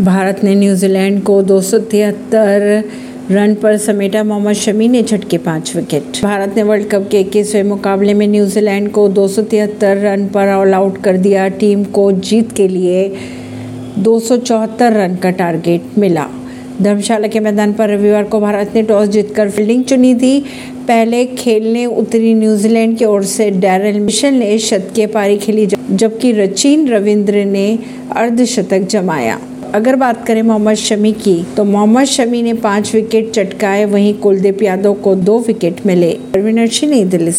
भारत ने न्यूजीलैंड को दो सौ तिहत्तर रन पर समेटा मोहम्मद शमी ने झटके पाँच विकेट। भारत ने वर्ल्ड कप के इक्कीसवें मुकाबले में न्यूजीलैंड को दो सौ तिहत्तर रन पर ऑल आउट कर दिया। टीम को जीत के लिए दो सौ चौहत्तर रन का टारगेट मिला। धर्मशाला के मैदान पर रविवार को भारत ने टॉस जीतकर फील्डिंग चुनी थी पहले खेलने उतरी न्यूजीलैंड की ओर से डैरल मिशेल ने शतकीय पारी खेली, जबकि रचीन रविंद्र ने अर्धशतक जमाया। अगर बात करें मोहम्मद शमी की तो मोहम्मद शमी ने पाँच विकेट चटकाए। वहीं कुलदीप यादव को दो विकेट मिले। नई दिल्ली से।